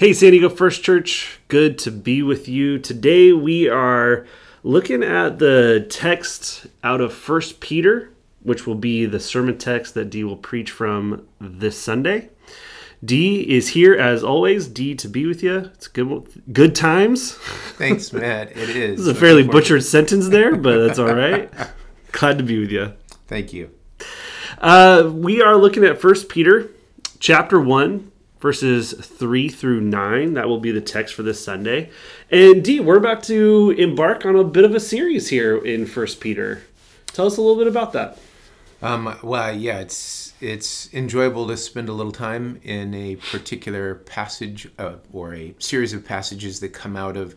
Hey, San Diego First Church, good to be with you. Today we are looking at the text out of First Peter, which will be the sermon text that Dee will preach from this Sunday. Dee is here as always. Dee to be with you. It's good good times. Thanks, Matt. It is. this is a fairly butchered sentence there, but that's all right. Glad to be with you. Thank you. Uh, we are looking at First Peter chapter 1 verses 3 through 9. That will be the text for this Sunday. And Dee, we're about to embark on a bit of a series here in First Peter. Tell us a little bit about that. Um, well, yeah, it's it's enjoyable to spend a little time in a particular passage uh, or a series of passages that come out of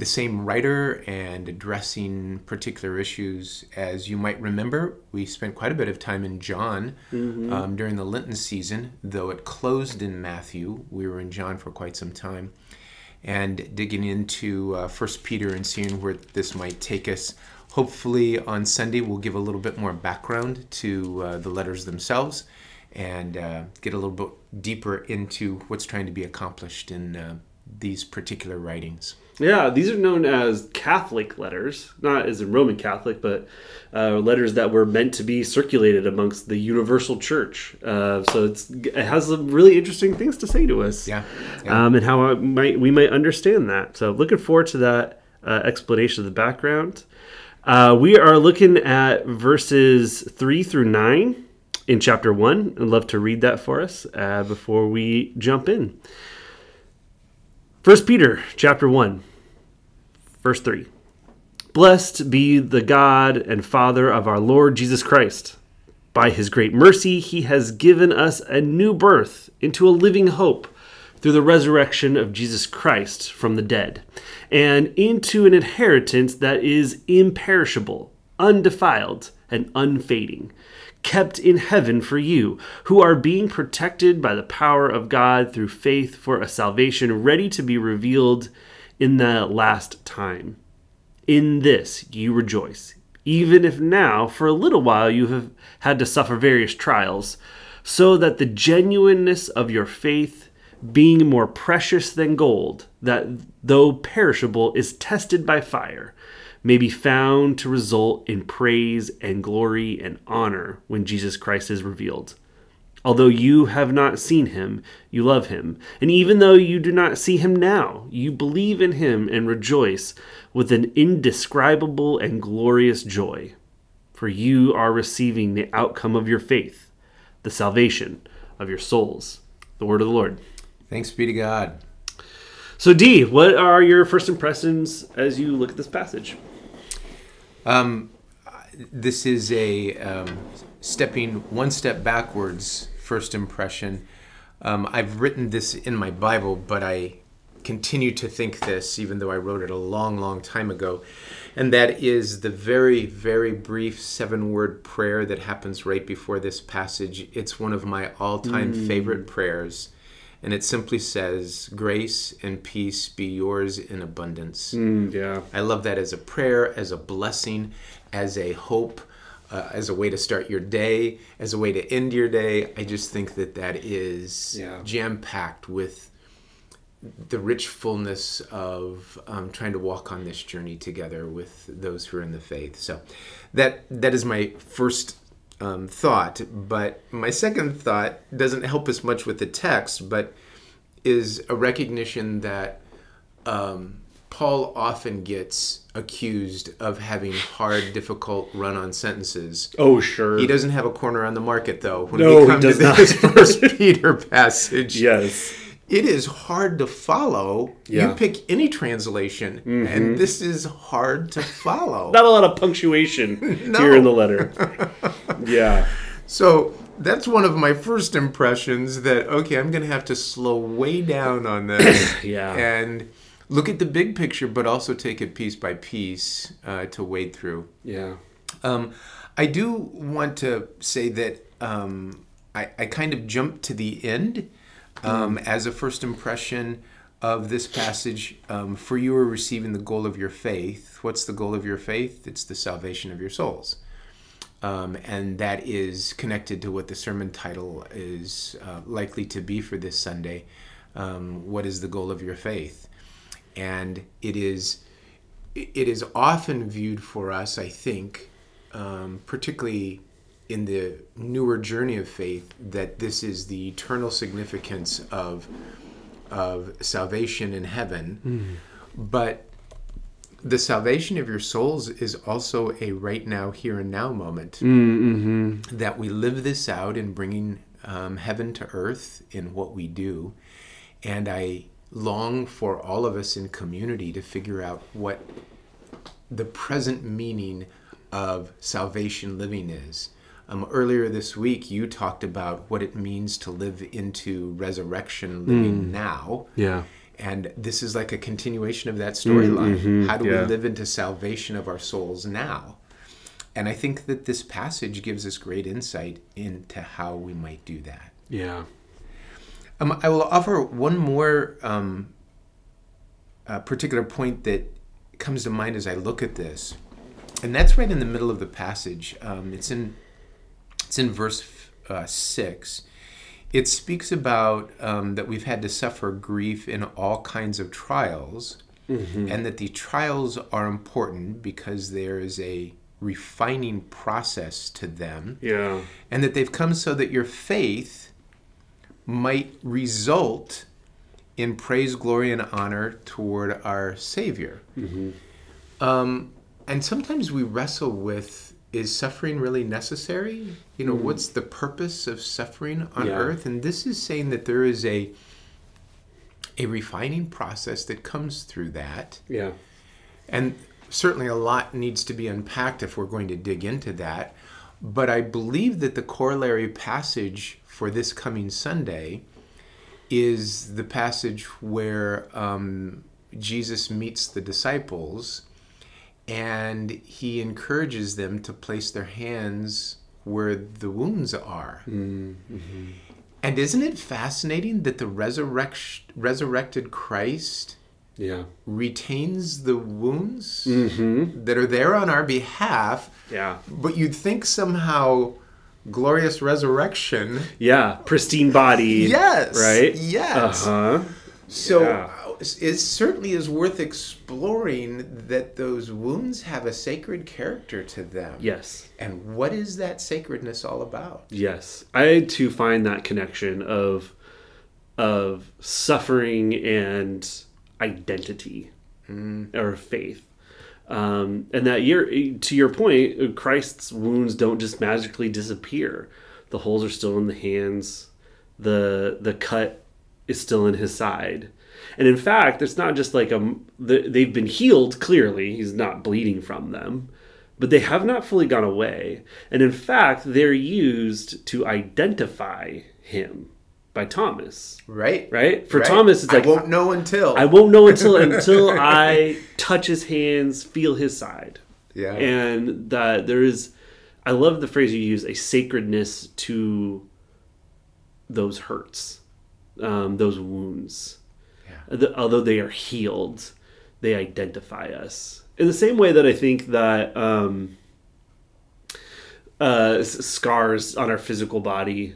the same writer and addressing particular issues. As you might remember, we spent quite a bit of time in John mm-hmm. um, during the Lenten season, though it closed in Matthew. We were in John for quite some time. And digging into uh, First Peter and seeing where this might take us. Hopefully, on Sunday, we'll give a little bit more background to uh, the letters themselves and uh, get a little bit deeper into what's trying to be accomplished in uh, these particular writings. Yeah, these are known as Catholic letters, not as in Roman Catholic, but uh, letters that were meant to be circulated amongst the universal church. Uh, so it has some really interesting things to say to us. Yeah, yeah. Um, and how might we might understand that. So looking forward to that uh, explanation of the background. Uh, we are looking at verses three through nine in chapter one. I'd love to read that for us uh, before we jump in. First Peter chapter 1 verse 3 Blessed be the God and Father of our Lord Jesus Christ. By his great mercy, he has given us a new birth into a living hope through the resurrection of Jesus Christ from the dead, and into an inheritance that is imperishable, undefiled, and unfading kept in heaven for you, who are being protected by the power of God through faith for a salvation ready to be revealed in the last time. In this you rejoice, even if now, for a little while, you have had to suffer various trials, so that the genuineness of your faith, being more precious than gold, that though perishable, is tested by fire may be found to result in praise and glory and honor when Jesus Christ is revealed. Although you have not seen him, you love him. And even though you do not see him now, you believe in him and rejoice with an indescribable and glorious joy. For you are receiving the outcome of your faith, the salvation of your souls. The word of the Lord. Thanks be to God. So, Dee, what are your first impressions as you look at this passage? Um, this is a um, stepping one step backwards first impression. Um, I've written this in my Bible, but I continue to think this, even though I wrote it a long, long time ago. And that is the very, very brief seven word prayer that happens right before this passage. It's one of my all time mm. favorite prayers and it simply says, Grace and peace be yours in abundance. Mm, yeah. I love that as a prayer, as a blessing, as a hope, uh, as a way to start your day, as a way to end your day. I just think that that is yeah. jam packed with the rich fullness of um, trying to walk on this journey together with those who are in the faith. So that that is my first um, thought. But my second thought doesn't help us much with the text, but is a recognition that um, Paul often gets accused of having hard, difficult run-on sentences. Oh, sure. He doesn't have a corner on the market, though. When no, we come to this First Peter passage, yes, it is hard to follow. Yeah. You pick any translation, mm-hmm. and this is hard to follow. Not a lot of punctuation here in the letter. yeah. So that's one of my first impressions that, okay, I'm going to have to slow way down on this. yeah. And look at the big picture, but also take it piece by piece uh, to wade through. Yeah. Um, I do want to say that um, I, I kind of jumped to the end um, mm. as a first impression of this passage. Um, for you are receiving the goal of your faith. What's the goal of your faith? It's the salvation of your souls. Um, and that is connected to what the sermon title is uh, likely to be for this Sunday. um, what is the goal of your faith? And it is it is often viewed for us, I think, um, particularly in the newer journey of faith, that this is the eternal significance of of salvation in heaven. But the salvation of your souls is also a right now, here and now moment. That we live this out in bringing um, heaven to earth in what we do. And I long for all of us in community to figure out what the present meaning of salvation living is. Um, earlier this week, you talked about what it means to live into resurrection living now. Yeah. And this is like a continuation of that storyline. How do yeah. we live into salvation of our souls now? And I think that this passage gives us great insight into how we might do that. Yeah. Um, I will offer one more um, uh, particular point that comes to mind as I look at this, and that's right in the middle of the passage. Um, it's in it's in verse uh, six. It speaks about um, that we've had to suffer grief in all kinds of trials, and that the trials are important because there is a refining process to them Yeah. and that they've come so that your faith might result in praise, glory, and honor toward our Savior. Um, and sometimes we wrestle with is suffering really necessary? You know, what's the purpose of suffering on Yeah. earth? And this is saying that there is a a refining process that comes through that. Yeah. And certainly a lot needs to be unpacked if we're going to dig into that. But I believe that the corollary passage for this coming Sunday is the passage where um, Jesus meets the disciples and he encourages them to place their hands where the wounds are. And isn't it fascinating that the resurrection, resurrected Christ Yeah. retains the wounds that are there on our behalf, Yeah. but you'd think somehow glorious resurrection. Yeah. Pristine body. Yes. Right? Yes. Uh huh. So Yeah. It certainly is worth exploring that those wounds have a sacred character to them. Yes. And what is that sacredness all about? Yes, I too find that connection of of suffering and identity or faith, um, and that you're to your point, Christ's wounds don't just magically disappear. The holes are still in the hands. the The cut is still in his side. And in fact, it's not just like a they've been healed. Clearly, he's not bleeding from them, but they have not fully gone away. And in fact, they're used to identify him by Thomas. Right? Right? For Right? Thomas, it's like I won't know until. I won't know until until I touch his hands, feel his side. yeah. And that there is I love the phrase you use, a sacredness to those hurts, um, those wounds. The- although they are healed, they identify us. In the same way that I think that um, uh, scars on our physical body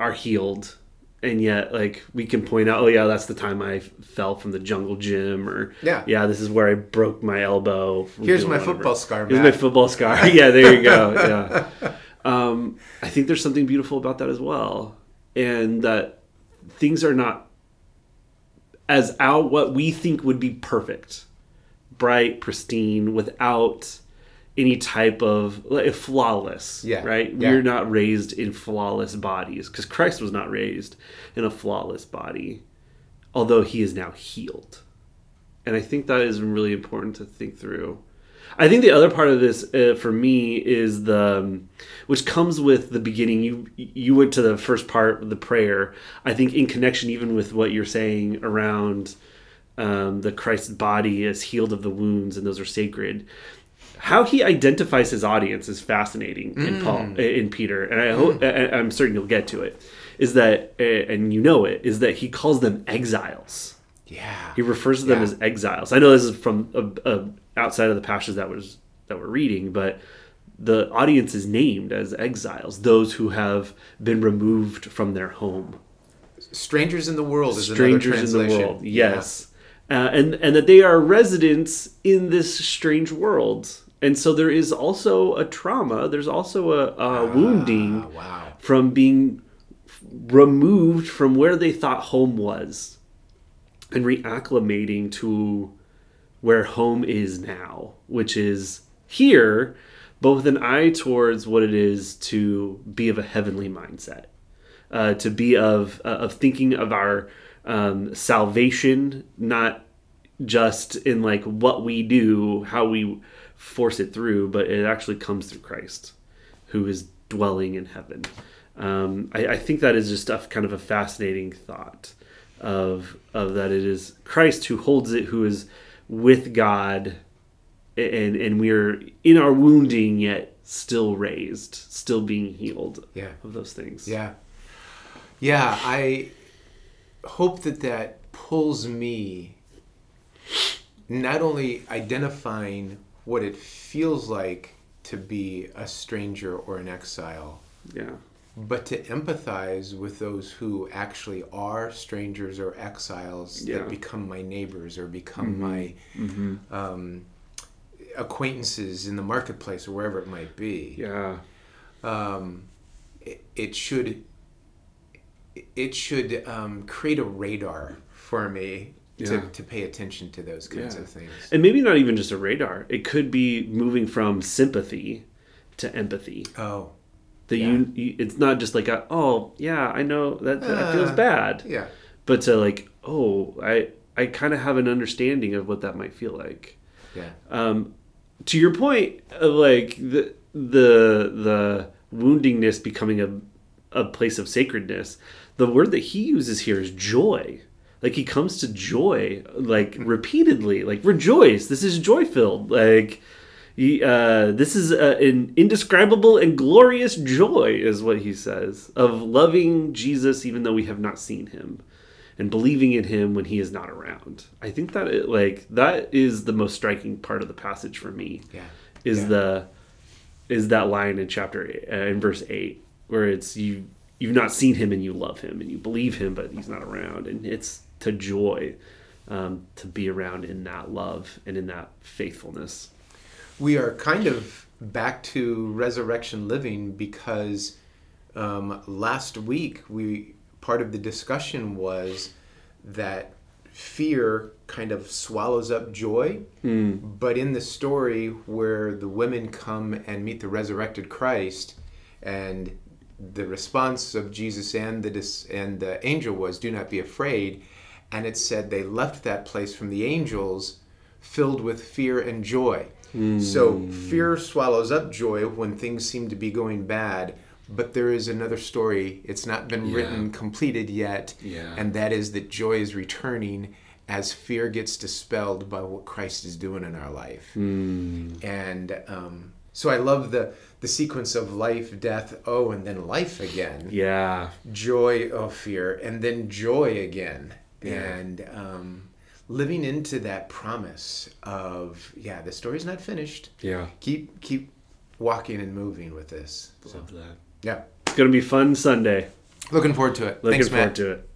are healed and yet like we can point out oh yeah that's the time i fell from the jungle gym or Yeah. yeah this is where i broke my elbow Here's my whatever. football scar, here's my football scar yeah there you go yeah um, i think there's something beautiful about that as well and that things are not as out what we think would be perfect. Bright pristine without any type of like flawless Yeah, right? yeah. we're not raised in flawless bodies because christ was not raised in a flawless body although he is now healed. And i think that is really important to think through i think the other part of this uh, for me is the um, which comes with the beginning you you went to the first part the prayer i think in connection even with what you're saying around um, the christ's body is healed of the wounds and those are sacred how he identifies his audience is fascinating in Paul in Peter, and I hope I- I'm certain you'll get to it. Is that and you know it is that he calls them exiles. yeah. He refers to them Yeah. as exiles. I know this is from a, a, outside of the passage that was that we're reading, but the audience is named as exiles, those who have been removed from their home. Strangers in the world is strangers another in the world. Yes, uh, and and that they are residents in this strange world, and so there is also a trauma. There's also a, a wounding Ah, wow. from being removed from where they thought home was, and reacclimating to where home is now, which is here, but with an eye towards what it is to be of a heavenly mindset uh, to be of uh, of thinking of our um, salvation, not just in like what we do, how we force it through, but it actually comes through Christ, who is dwelling in heaven. Um, I, I think that is just a kind of a fascinating thought of of that it is Christ who holds it, who is with God, and and we're in our wounding yet still raised, still being healed Yeah. of those things. Yeah. Yeah, I hope that that pulls me not only identifying what it feels like to be a stranger or an exile, Yeah. But to empathize with those who actually are strangers or exiles Yeah. that become my neighbors or become my um, acquaintances in the marketplace or wherever it might be Yeah. um, it, it should it should um, create a radar for me Yeah. to, to pay attention to those kinds Yeah. of things. And maybe not even just a radar. It could be moving from sympathy to empathy. Oh, That Yeah. you, you, it's not just like, a, oh yeah, I know that, that feels Uh, bad, yeah, but to like, oh, I, I kind of have an understanding of what that might feel like. yeah, um, to your point of like the the the woundingness becoming a a place of sacredness the word that he uses here is joy like he comes to joy like repeatedly like rejoice this is joy filled like he, uh, this is a, an indescribable and glorious joy is what he says of loving jesus even though we have not seen him and believing in him when he is not around. I think that it, like that is the most striking part of the passage for me. yeah, Is Yeah. the is that line in chapter uh, in verse eight where it's you you've not seen him and you love him and you believe him but he's not around and it's to joy um, to be around in that love and in that faithfulness. We are kind of back to resurrection living because um, last week we part of the discussion was that fear kind of swallows up joy but in the story where the women come and meet the resurrected christ and the response of jesus and the dis- and the angel was do not be afraid and it said they left that place from the angels filled with fear and joy so fear swallows up joy when things seem to be going bad but there is another story it's not been written completed yet Yeah. and that is that joy is returning as fear gets dispelled by what Christ is doing in our life. And um, so I love the the sequence of life, death, oh, and then life again. Yeah. Joy, oh, fear, and then joy again. Yeah. And um, living into that promise of yeah, the story's not finished. Yeah. Keep keep walking and moving with this. So Love that. yeah, It's gonna be fun Sunday. looking forward to it. Looking Thanks, forward Matt. to it.